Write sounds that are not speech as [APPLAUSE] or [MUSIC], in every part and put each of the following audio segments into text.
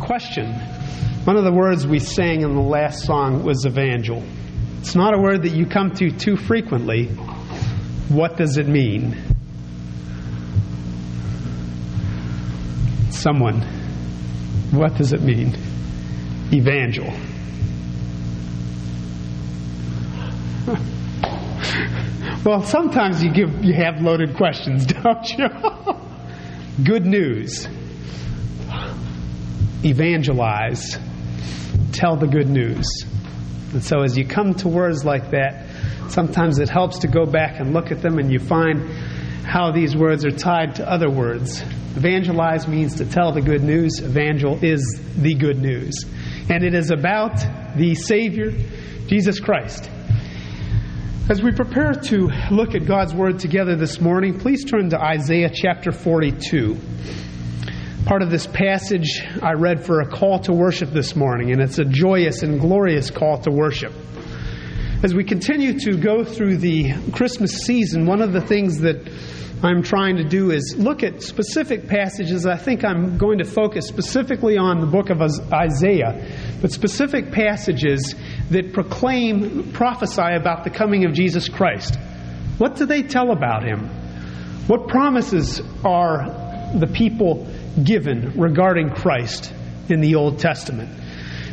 Question. One of the words we sang in the last song was evangel. It's not a word that you come to too frequently. What does it mean? Someone. What does it mean? Evangel. [LAUGHS] well, sometimes you give you have loaded questions, [LAUGHS] don't you? Good news. Evangelize. Tell the good news. And so as you come to words like that, sometimes it helps to go back and look at them and you find how these words are tied to other words. Evangelize means to tell the good news. Evangel is the good news. And it is about the Savior, Jesus Christ. As we prepare to look at God's Word together this morning, please turn to Isaiah chapter 42. Part of this passage I read for a call to worship this morning, and it's a joyous and glorious call to worship. As we continue to go through the Christmas season, one of the things that I'm trying to do is look at specific passages. I think I'm going to focus specifically on the book of Isaiah, but specific passages that proclaim, prophesy about the coming of Jesus Christ. What do they tell about him? What promises are the people given regarding Christ in the Old Testament?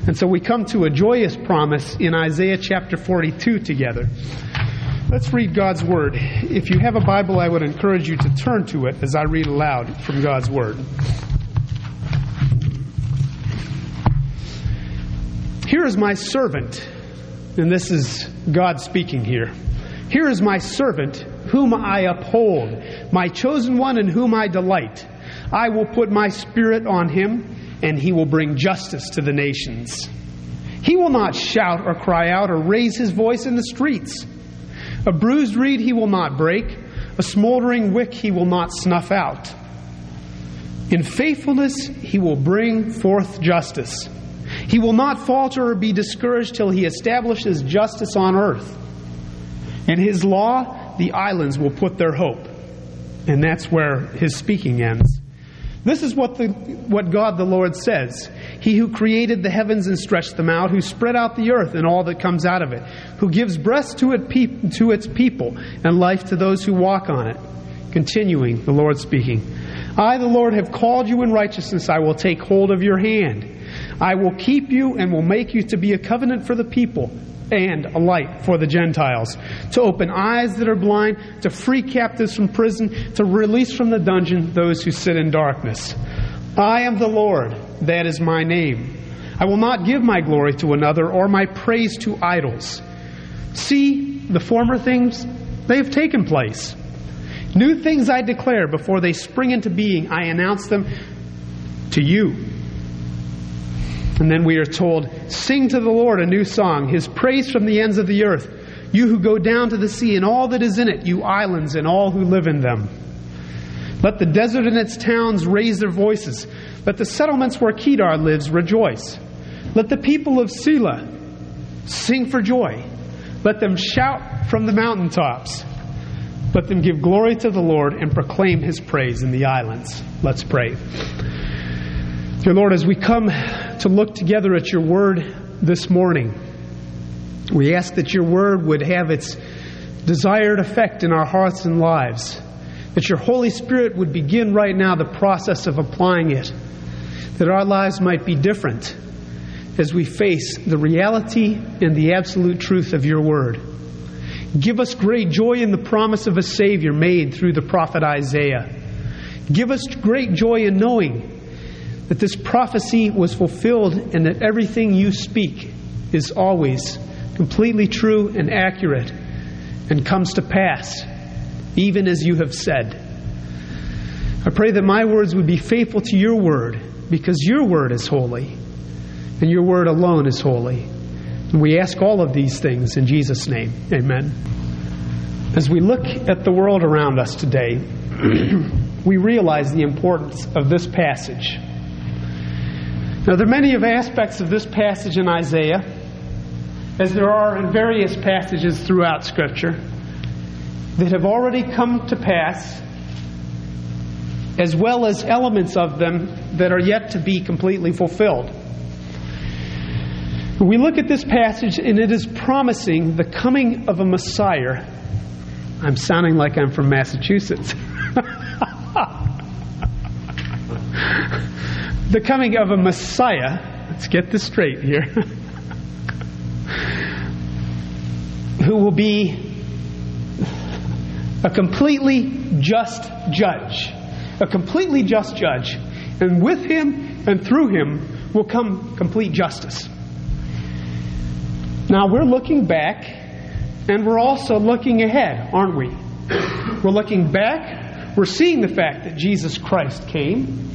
And so we come to a joyous promise in Isaiah chapter 42 together. Let's read God's Word. If you have a Bible, I would encourage you to turn to it as I read aloud from God's Word. Here is my servant, and this is God speaking here. Here is my servant, whom I uphold, my chosen one in whom I delight. I will put my spirit on him, and he will bring justice to the nations. He will not shout or cry out or raise his voice in the streets. A bruised reed he will not break, a smoldering wick he will not snuff out. In faithfulness he will bring forth justice. He will not falter or be discouraged till he establishes justice on earth. In his law, the islands will put their hope. And that's where his speaking ends. This is what, the, what God the Lord says. He who created the heavens and stretched them out, who spread out the earth and all that comes out of it, who gives breath to, it to its people and life to those who walk on it. Continuing, the Lord speaking I, the Lord, have called you in righteousness. I will take hold of your hand. I will keep you and will make you to be a covenant for the people and a light for the Gentiles, to open eyes that are blind, to free captives from prison, to release from the dungeon those who sit in darkness. I am the Lord, that is my name. I will not give my glory to another or my praise to idols. See, the former things, they have taken place. New things I declare before they spring into being, I announce them to you. And then we are told, Sing to the Lord a new song, his praise from the ends of the earth. You who go down to the sea and all that is in it, you islands and all who live in them. Let the desert and its towns raise their voices. Let the settlements where Kedar lives rejoice. Let the people of Sela sing for joy. Let them shout from the mountaintops. Let them give glory to the Lord and proclaim his praise in the islands. Let's pray. Dear Lord, as we come to look together at your word this morning, we ask that your word would have its desired effect in our hearts and lives, that your Holy Spirit would begin right now the process of applying it, that our lives might be different as we face the reality and the absolute truth of your word. Give us great joy in the promise of a Savior made through the prophet Isaiah. Give us great joy in knowing that this prophecy was fulfilled and that everything you speak is always completely true and accurate and comes to pass, even as you have said. I pray that my words would be faithful to your word because your word is holy and your word alone is holy. And we ask all of these things in Jesus' name. Amen. As we look at the world around us today, [CLEARS THROAT] we realize the importance of this passage. Now, there are many of aspects of this passage in Isaiah, as there are in various passages throughout Scripture, that have already come to pass as well as elements of them that are yet to be completely fulfilled. We look at this passage, and it is promising the coming of a Messiah. I'm sounding like I'm from Massachusetts. [LAUGHS] the coming of a Messiah. Let's get this straight here. [LAUGHS] who will be a completely just judge. A completely just judge. And with him and through him will come complete justice. Now we're looking back and we're also looking ahead, aren't we? We're looking back, we're seeing the fact that Jesus Christ came.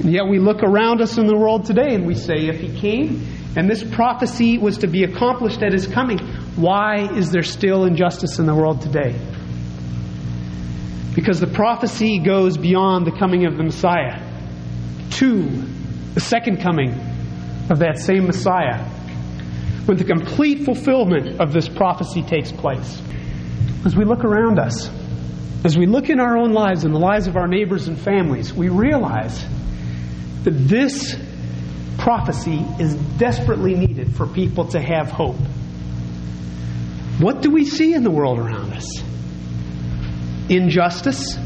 And yet we look around us in the world today and we say, if he came and this prophecy was to be accomplished at his coming, why is there still injustice in the world today? Because the prophecy goes beyond the coming of the Messiah to the second coming of that same Messiah when the complete fulfillment of this prophecy takes place. As we look around us, as we look in our own lives and the lives of our neighbors and families, we realize this prophecy is desperately needed for people to have hope. What do we see in the world around us? Injustice,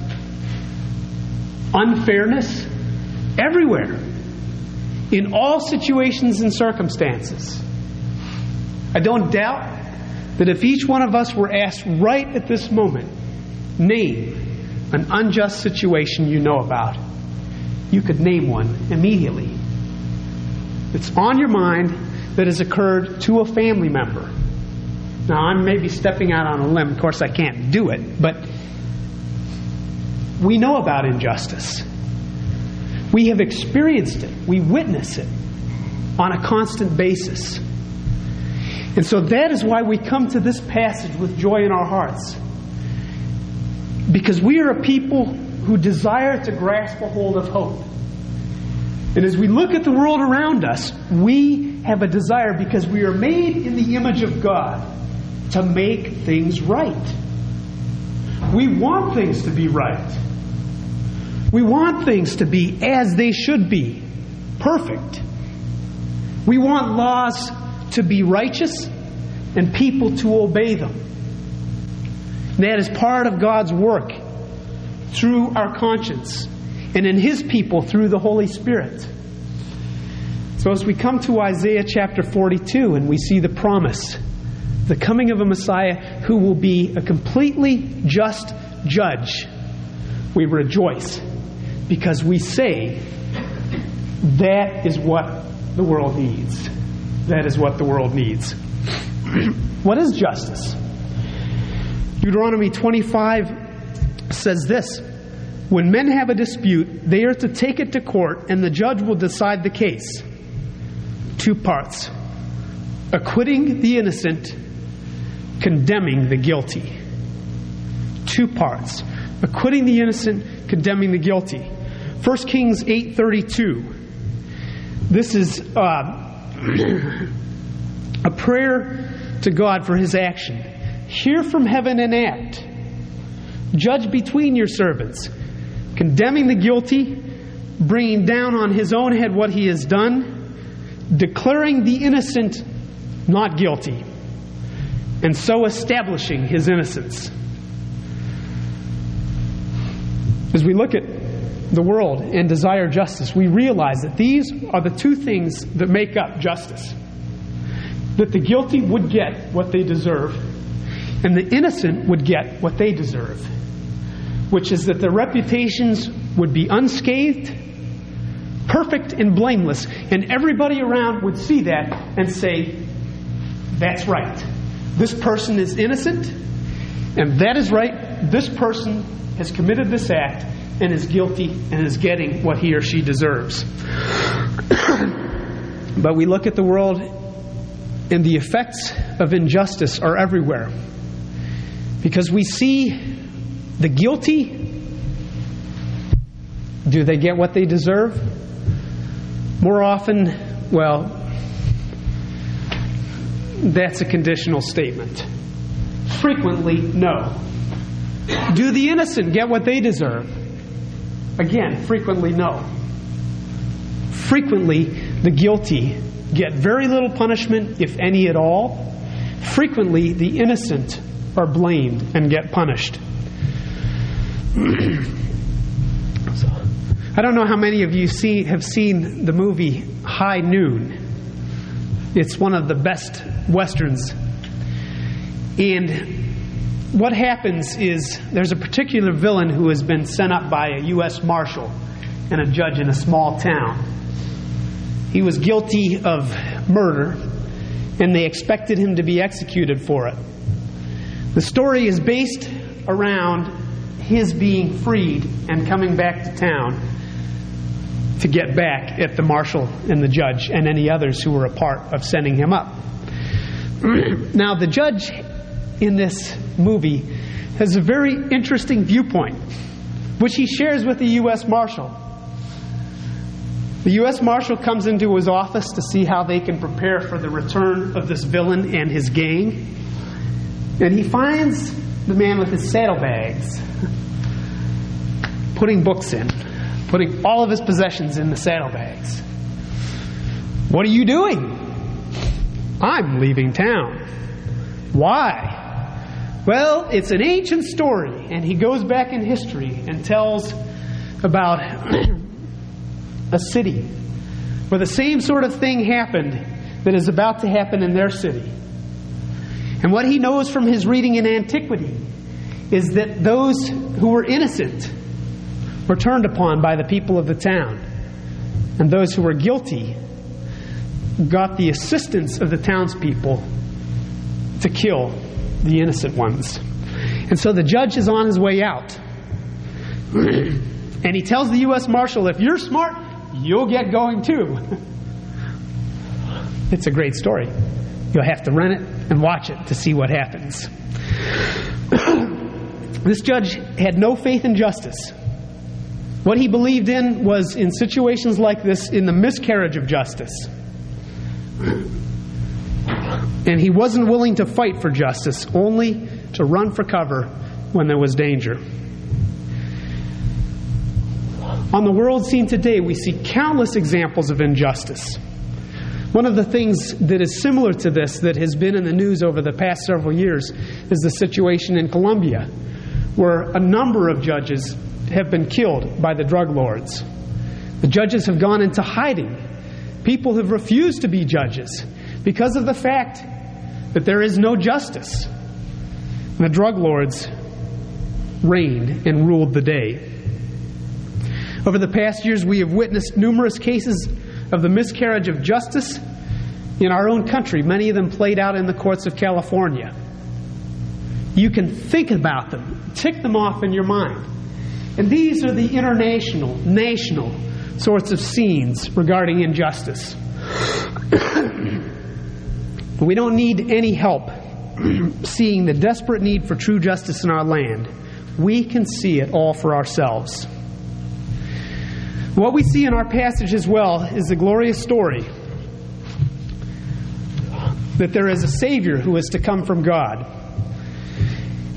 unfairness, everywhere, in all situations and circumstances. I don't doubt that if each one of us were asked right at this moment, name an unjust situation you know about, you could name one immediately. It's on your mind that has occurred to a family member. Now, I'm maybe stepping out on a limb. Of course, I can't do it, but we know about injustice. We have experienced it, we witness it on a constant basis. And so that is why we come to this passage with joy in our hearts. Because we are a people who desire to grasp a hold of hope. And as we look at the world around us, we have a desire because we are made in the image of God to make things right. We want things to be right. We want things to be as they should be, perfect. We want laws to be righteous and people to obey them. That is part of God's work through our conscience and in His people through the Holy Spirit. So, as we come to Isaiah chapter 42 and we see the promise, the coming of a Messiah who will be a completely just judge, we rejoice because we say that is what the world needs. That is what the world needs. [CLEARS THROAT] what is justice? Deuteronomy 25 says this When men have a dispute, they are to take it to court, and the judge will decide the case. Two parts acquitting the innocent, condemning the guilty. Two parts acquitting the innocent, condemning the guilty. 1 Kings 8:32. This is uh, [CLEARS THROAT] a prayer to God for his action. Hear from heaven and act. Judge between your servants, condemning the guilty, bringing down on his own head what he has done, declaring the innocent not guilty, and so establishing his innocence. As we look at the world and desire justice, we realize that these are the two things that make up justice that the guilty would get what they deserve, and the innocent would get what they deserve, which is that their reputations would be unscathed, perfect, and blameless, and everybody around would see that and say, That's right. This person is innocent, and that is right. This person has committed this act and is guilty and is getting what he or she deserves. [COUGHS] but we look at the world and the effects of injustice are everywhere. Because we see the guilty. Do they get what they deserve? More often, well, that's a conditional statement. Frequently, no. Do the innocent get what they deserve? Again, frequently no. Frequently, the guilty get very little punishment, if any at all. Frequently, the innocent are blamed and get punished. I don't know how many of you see, have seen the movie High Noon. It's one of the best westerns. And what happens is there's a particular villain who has been sent up by a U.S. Marshal and a judge in a small town. He was guilty of murder, and they expected him to be executed for it. The story is based around his being freed and coming back to town to get back at the marshal and the judge and any others who were a part of sending him up. [CLEARS THROAT] now, the judge in this movie has a very interesting viewpoint, which he shares with the U.S. Marshal. The U.S. Marshal comes into his office to see how they can prepare for the return of this villain and his gang. And he finds the man with his saddlebags putting books in putting all of his possessions in the saddlebags. What are you doing? I'm leaving town. Why? Well, it's an ancient story, and he goes back in history and tells about [CLEARS THROAT] a city where the same sort of thing happened that is about to happen in their city. And what he knows from his reading in antiquity is that those who were innocent were turned upon by the people of the town. And those who were guilty got the assistance of the townspeople to kill the innocent ones. And so the judge is on his way out. [CLEARS THROAT] and he tells the U.S. Marshal, if you're smart, you'll get going too. [LAUGHS] it's a great story. You'll have to run it and watch it to see what happens. [CLEARS THROAT] this judge had no faith in justice. What he believed in was in situations like this, in the miscarriage of justice. And he wasn't willing to fight for justice, only to run for cover when there was danger. On the world scene today, we see countless examples of injustice. One of the things that is similar to this that has been in the news over the past several years is the situation in Colombia, where a number of judges have been killed by the drug lords. The judges have gone into hiding. People have refused to be judges because of the fact that there is no justice. the drug lords reigned and ruled the day. Over the past years, we have witnessed numerous cases of the miscarriage of justice in our own country, many of them played out in the courts of California. You can think about them, tick them off in your mind. And these are the international, national sorts of scenes regarding injustice. we don't need any help seeing the desperate need for true justice in our land. We can see it all for ourselves. What we see in our passage as well is the glorious story that there is a Savior who is to come from God.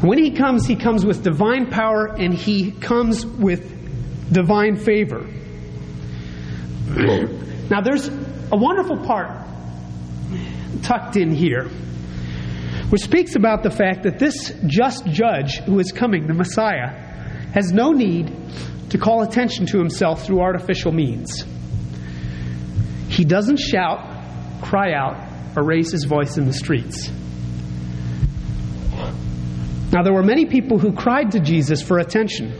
When he comes, he comes with divine power and he comes with divine favor. Now, there's a wonderful part tucked in here which speaks about the fact that this just judge who is coming, the Messiah, has no need to call attention to himself through artificial means. He doesn't shout, cry out, or raise his voice in the streets. Now, there were many people who cried to Jesus for attention.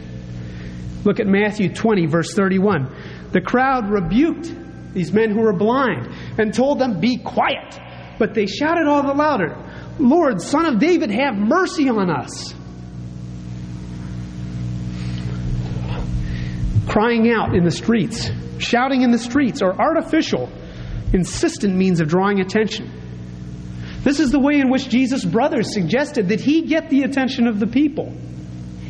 Look at Matthew 20, verse 31. The crowd rebuked these men who were blind and told them, Be quiet. But they shouted all the louder, Lord, Son of David, have mercy on us. Crying out in the streets, shouting in the streets, are artificial, insistent means of drawing attention. This is the way in which Jesus' brothers suggested that he get the attention of the people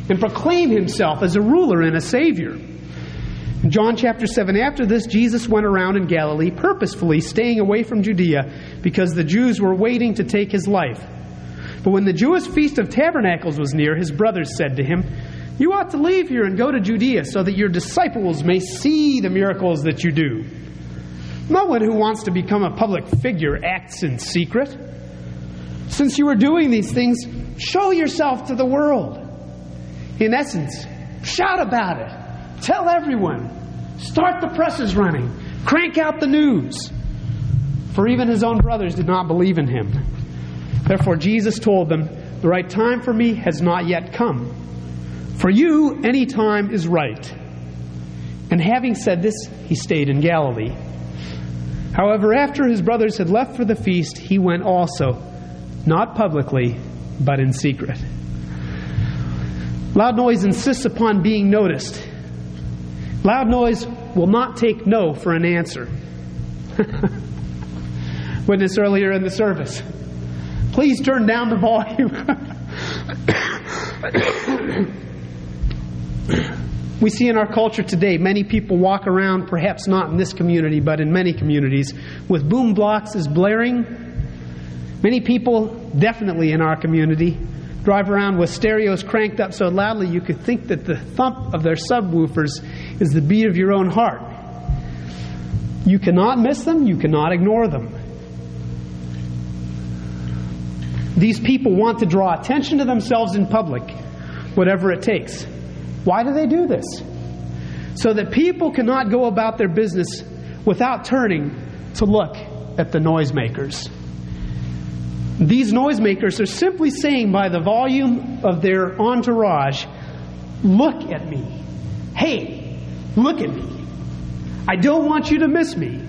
and proclaim himself as a ruler and a savior. In John chapter 7, after this, Jesus went around in Galilee, purposefully staying away from Judea because the Jews were waiting to take his life. But when the Jewish feast of tabernacles was near, his brothers said to him, You ought to leave here and go to Judea so that your disciples may see the miracles that you do. No one who wants to become a public figure acts in secret. Since you are doing these things, show yourself to the world. In essence, shout about it. Tell everyone. Start the presses running. Crank out the news. For even his own brothers did not believe in him. Therefore, Jesus told them, The right time for me has not yet come. For you, any time is right. And having said this, he stayed in Galilee. However, after his brothers had left for the feast, he went also, not publicly, but in secret. Loud noise insists upon being noticed. Loud noise will not take no for an answer. [LAUGHS] Witness earlier in the service. Please turn down the volume. [COUGHS] We see in our culture today many people walk around, perhaps not in this community, but in many communities, with boom boxes blaring. Many people, definitely in our community, drive around with stereos cranked up so loudly you could think that the thump of their subwoofers is the beat of your own heart. You cannot miss them, you cannot ignore them. These people want to draw attention to themselves in public, whatever it takes. Why do they do this? So that people cannot go about their business without turning to look at the noisemakers. These noisemakers are simply saying by the volume of their entourage, Look at me. Hey, look at me. I don't want you to miss me.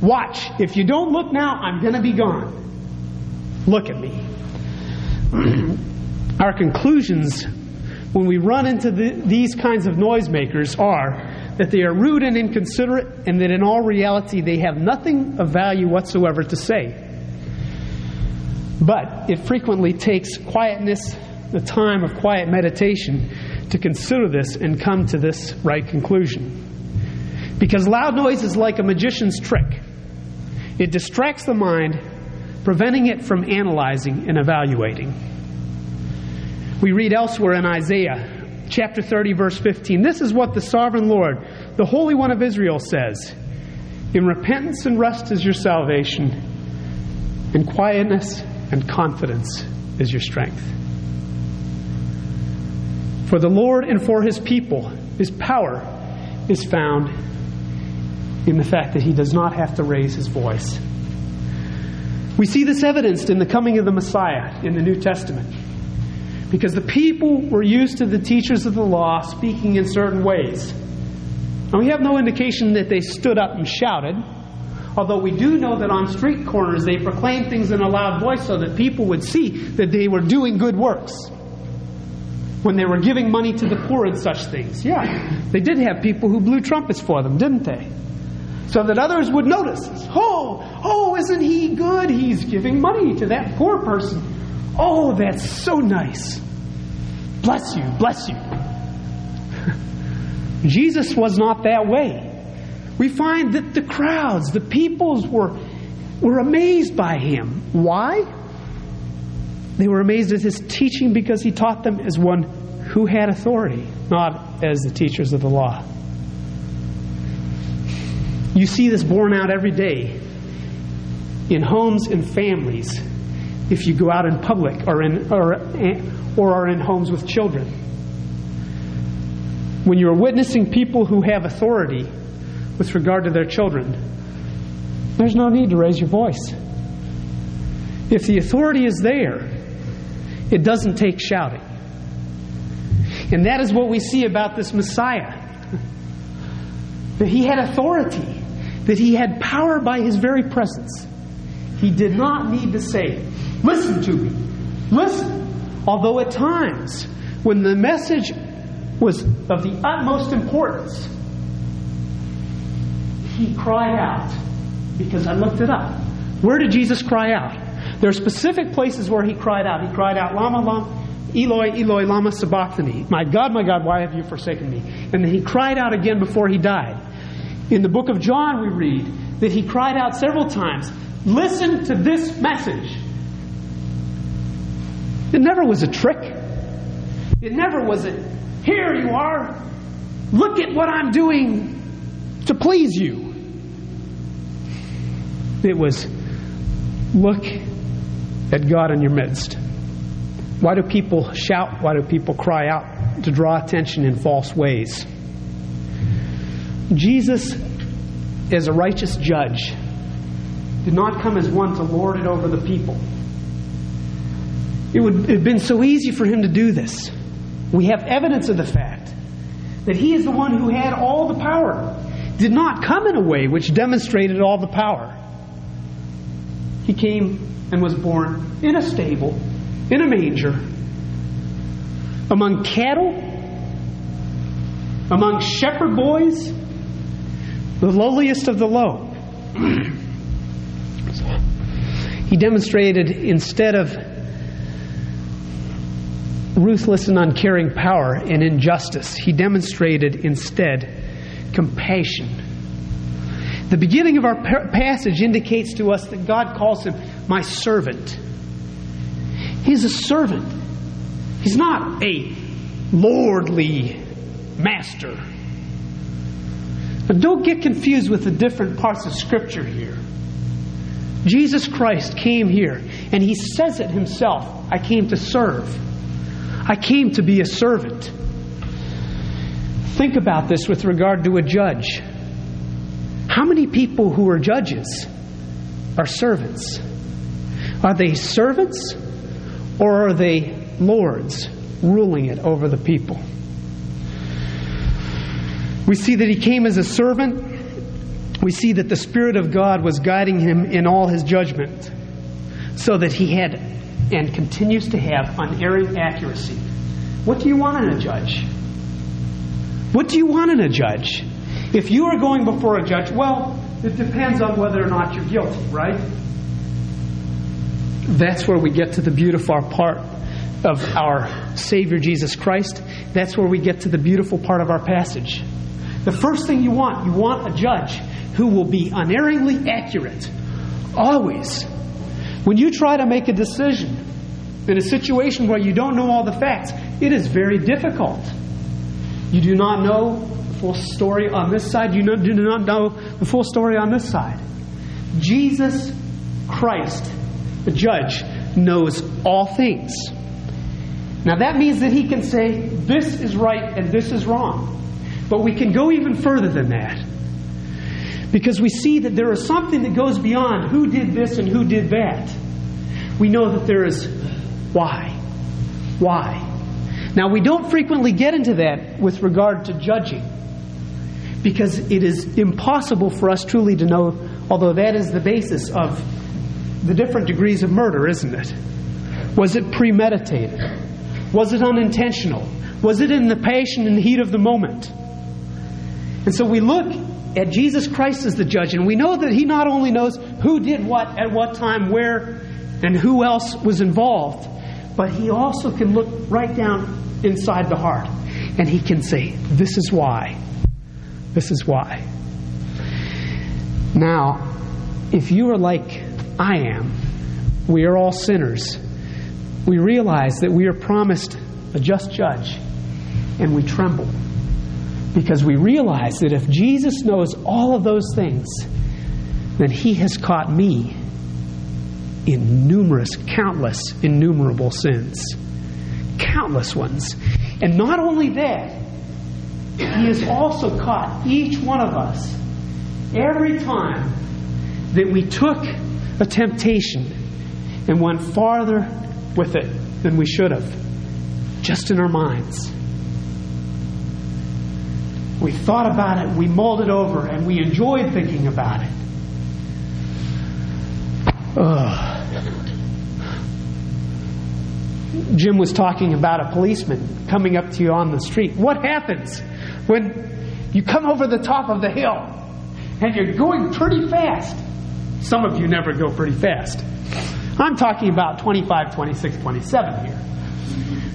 Watch. If you don't look now, I'm going to be gone. Look at me. [CLEARS THROAT] Our conclusions when we run into the, these kinds of noisemakers are that they are rude and inconsiderate, and that in all reality they have nothing of value whatsoever to say. But it frequently takes quietness, the time of quiet meditation, to consider this and come to this right conclusion. Because loud noise is like a magician's trick, it distracts the mind, preventing it from analyzing and evaluating. We read elsewhere in Isaiah chapter 30, verse 15. This is what the sovereign Lord, the Holy One of Israel, says In repentance and rest is your salvation, in quietness and confidence is your strength. For the Lord and for his people, his power is found in the fact that he does not have to raise his voice. We see this evidenced in the coming of the Messiah in the New Testament because the people were used to the teachers of the law speaking in certain ways. And we have no indication that they stood up and shouted, although we do know that on street corners they proclaimed things in a loud voice so that people would see that they were doing good works. When they were giving money to the poor and such things. Yeah, they did have people who blew trumpets for them, didn't they? So that others would notice. Oh, oh, isn't he good? He's giving money to that poor person. Oh, that's so nice. Bless you, bless you. [LAUGHS] Jesus was not that way. We find that the crowds, the peoples were, were amazed by him. Why? They were amazed at his teaching because he taught them as one who had authority, not as the teachers of the law. You see this borne out every day in homes and families if you go out in public or, in, or, or are in homes with children. When you're witnessing people who have authority with regard to their children, there's no need to raise your voice. If the authority is there, it doesn't take shouting. And that is what we see about this Messiah. That he had authority, that he had power by his very presence. He did not need to say, Listen to me. Listen. Although at times, when the message was of the utmost importance, he cried out because I looked it up. Where did Jesus cry out? There are specific places where he cried out. He cried out, Lama, Lama, Eloi, Eloi, Lama Sabachthani. My God, my God, why have you forsaken me? And then he cried out again before he died. In the book of John, we read that he cried out several times, Listen to this message. It never was a trick. It never was a, Here you are. Look at what I'm doing to please you. It was look at God in your midst. Why do people shout? Why do people cry out? To draw attention in false ways. Jesus, as a righteous judge, did not come as one to lord it over the people. It would have been so easy for him to do this. We have evidence of the fact that he is the one who had all the power, did not come in a way which demonstrated all the power. He came and was born in a stable, in a manger, among cattle, among shepherd boys, the lowliest of the low. he demonstrated instead of ruthless and uncaring power and injustice, he demonstrated instead compassion. The beginning of our passage indicates to us that God calls him my servant. He's a servant. He's not a lordly master. But don't get confused with the different parts of Scripture here. Jesus Christ came here, and he says it himself I came to serve. I came to be a servant. Think about this with regard to a judge. How many people who are judges are servants? Are they servants or are they lords ruling it over the people? We see that he came as a servant. We see that the Spirit of God was guiding him in all his judgment so that he had and continues to have unerring accuracy. What do you want in a judge? What do you want in a judge? If you are going before a judge, well, it depends on whether or not you're guilty, right? That's where we get to the beautiful part of our Savior Jesus Christ. That's where we get to the beautiful part of our passage. The first thing you want, you want a judge who will be unerringly accurate. Always. When you try to make a decision in a situation where you don't know all the facts, it is very difficult. You do not know full story on this side, you do not know the full story on this side. Jesus Christ the judge knows all things. Now that means that he can say, this is right and this is wrong. But we can go even further than that. Because we see that there is something that goes beyond who did this and who did that. We know that there is why. Why? Now, we don't frequently get into that with regard to judging because it is impossible for us truly to know, although that is the basis of the different degrees of murder, isn't it? Was it premeditated? Was it unintentional? Was it in the passion and heat of the moment? And so we look at Jesus Christ as the judge, and we know that He not only knows who did what at what time, where, and who else was involved, but He also can look right down inside the heart and He can say, This is why. This is why. Now, if you are like I am. We are all sinners. We realize that we are promised a just judge, and we tremble because we realize that if Jesus knows all of those things, then he has caught me in numerous, countless, innumerable sins. Countless ones. And not only that, he has also caught each one of us every time that we took a temptation and went farther with it than we should have, just in our minds. We thought about it, we mulled it over, and we enjoyed thinking about it. Ugh. Jim was talking about a policeman coming up to you on the street. What happens when you come over the top of the hill and you're going pretty fast? Some of you never go pretty fast. I'm talking about 25, 26, 27 here.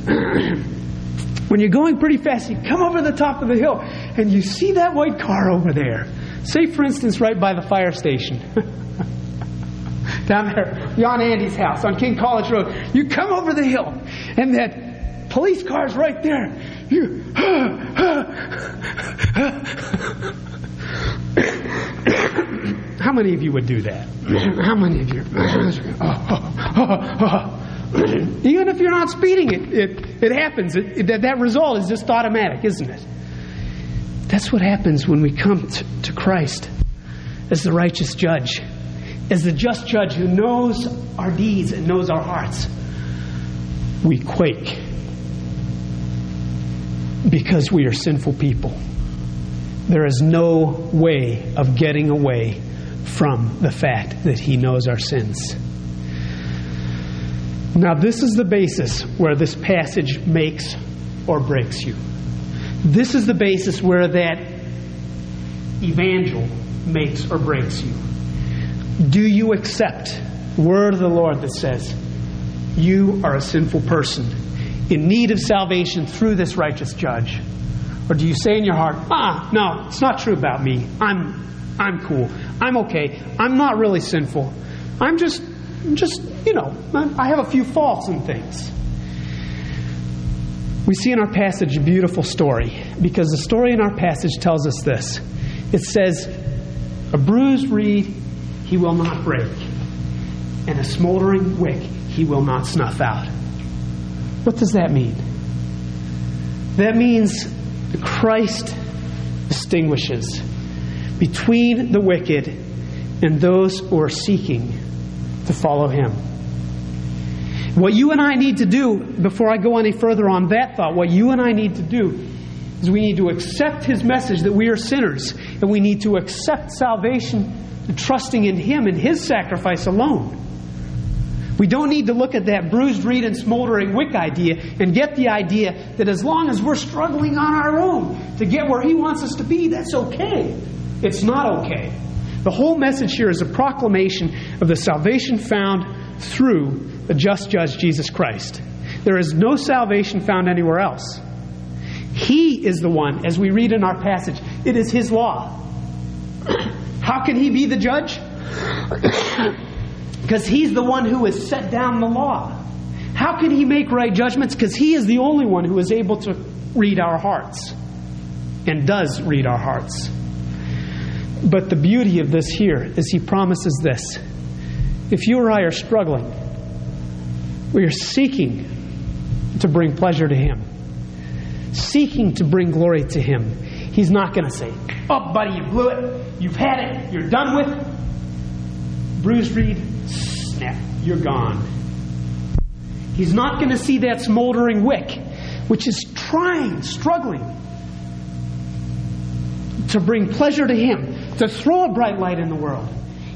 [CLEARS THROAT] when you're going pretty fast, you come over the top of the hill and you see that white car over there. Say, for instance, right by the fire station. [LAUGHS] Down there, beyond Andy's house on King College Road. You come over the hill and that police car's right there. You, How many of you would do that? How many of you? Even if you're not speeding, it, it, it happens. It, it, that result is just automatic, isn't it? That's what happens when we come to, to Christ as the righteous judge, as the just judge who knows our deeds and knows our hearts. We quake because we are sinful people. There is no way of getting away from the fact that He knows our sins. Now, this is the basis where this passage makes or breaks you. This is the basis where that evangel makes or breaks you. Do you accept word of the Lord that says you are a sinful person in need of salvation through this righteous judge? Or do you say in your heart, ah, no, it's not true about me. I'm, I'm cool. I'm okay. I'm not really sinful. I'm just, just, you know, I have a few faults and things. We see in our passage a beautiful story because the story in our passage tells us this. It says, A bruised reed he will not break, and a smoldering wick he will not snuff out. What does that mean? That means Christ distinguishes between the wicked and those who are seeking to follow him. What you and I need to do, before I go any further on that thought, what you and I need to do is we need to accept his message that we are sinners, and we need to accept salvation, trusting in him and his sacrifice alone. We don't need to look at that bruised reed and smoldering wick idea and get the idea that as long as we're struggling on our own to get where He wants us to be, that's okay. It's not okay. The whole message here is a proclamation of the salvation found through the just judge Jesus Christ. There is no salvation found anywhere else. He is the one, as we read in our passage, it is His law. [COUGHS] How can He be the judge? [COUGHS] Because he's the one who has set down the law. How can he make right judgments? Because he is the only one who is able to read our hearts and does read our hearts. But the beauty of this here is he promises this. If you or I are struggling, we are seeking to bring pleasure to him, seeking to bring glory to him. He's not going to say, Oh, buddy, you blew it. You've had it. You're done with. Bruised reed, snap, you're gone. He's not going to see that smoldering wick, which is trying, struggling to bring pleasure to him, to throw a bright light in the world.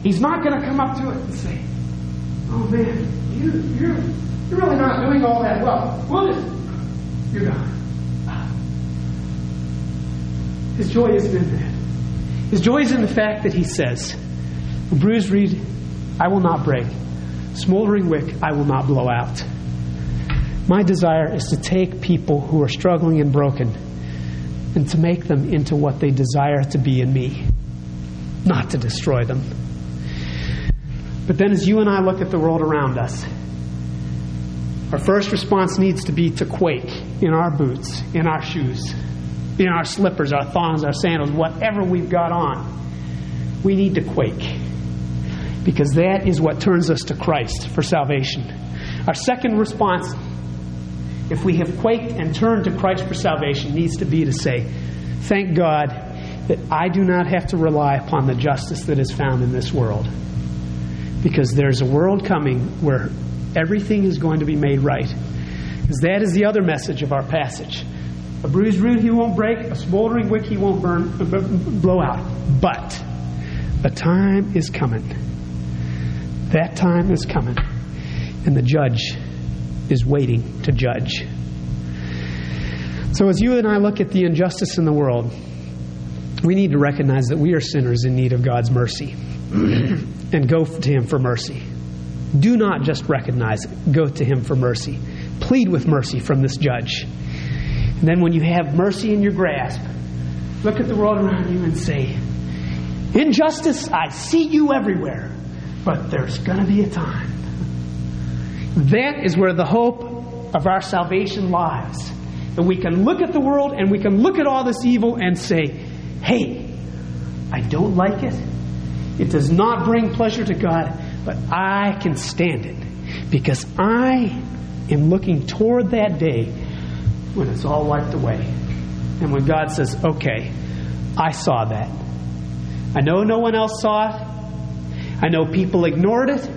He's not going to come up to it and say, Oh man, you, you're, you're really not doing all that well. Well, you're gone. His joy isn't in that. His joy is in the fact that he says, bruised reed I will not break, smoldering wick I will not blow out. My desire is to take people who are struggling and broken and to make them into what they desire to be in me, not to destroy them. But then, as you and I look at the world around us, our first response needs to be to quake in our boots, in our shoes, in our slippers, our thongs, our sandals, whatever we've got on. We need to quake because that is what turns us to Christ for salvation. Our second response, if we have quaked and turned to Christ for salvation, needs to be to say, Thank God that I do not have to rely upon the justice that is found in this world. Because there's a world coming where everything is going to be made right. Because that is the other message of our passage. A bruised root he won't break, a smoldering wick he won't burn, blow out. But a time is coming that time is coming, and the judge is waiting to judge. So, as you and I look at the injustice in the world, we need to recognize that we are sinners in need of God's mercy [CLEARS THROAT] and go to Him for mercy. Do not just recognize it, go to Him for mercy. Plead with mercy from this judge. And then, when you have mercy in your grasp, look at the world around you and say, Injustice, I see you everywhere. But there's going to be a time. That is where the hope of our salvation lies. That we can look at the world and we can look at all this evil and say, hey, I don't like it. It does not bring pleasure to God, but I can stand it because I am looking toward that day when it's all wiped away. And when God says, okay, I saw that. I know no one else saw it. I know people ignored it.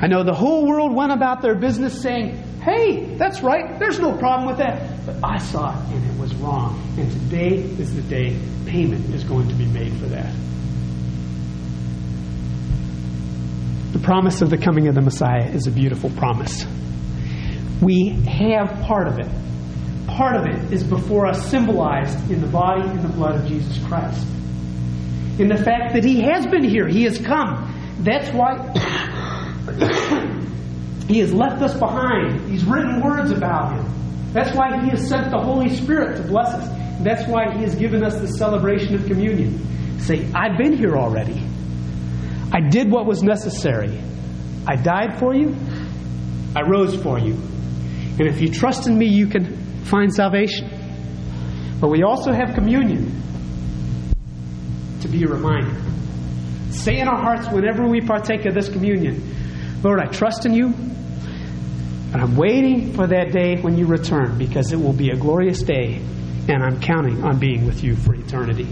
I know the whole world went about their business saying, hey, that's right, there's no problem with that. But I saw it and it was wrong. And today is the day payment is going to be made for that. The promise of the coming of the Messiah is a beautiful promise. We have part of it. Part of it is before us symbolized in the body and the blood of Jesus Christ. In the fact that He has been here, He has come. That's why He has left us behind. He's written words about Him. That's why He has sent the Holy Spirit to bless us. That's why He has given us the celebration of communion. Say, I've been here already. I did what was necessary. I died for you. I rose for you. And if you trust in me, you can find salvation. But we also have communion to be a reminder. Say in our hearts whenever we partake of this communion, Lord, I trust in you, and I'm waiting for that day when you return because it will be a glorious day, and I'm counting on being with you for eternity.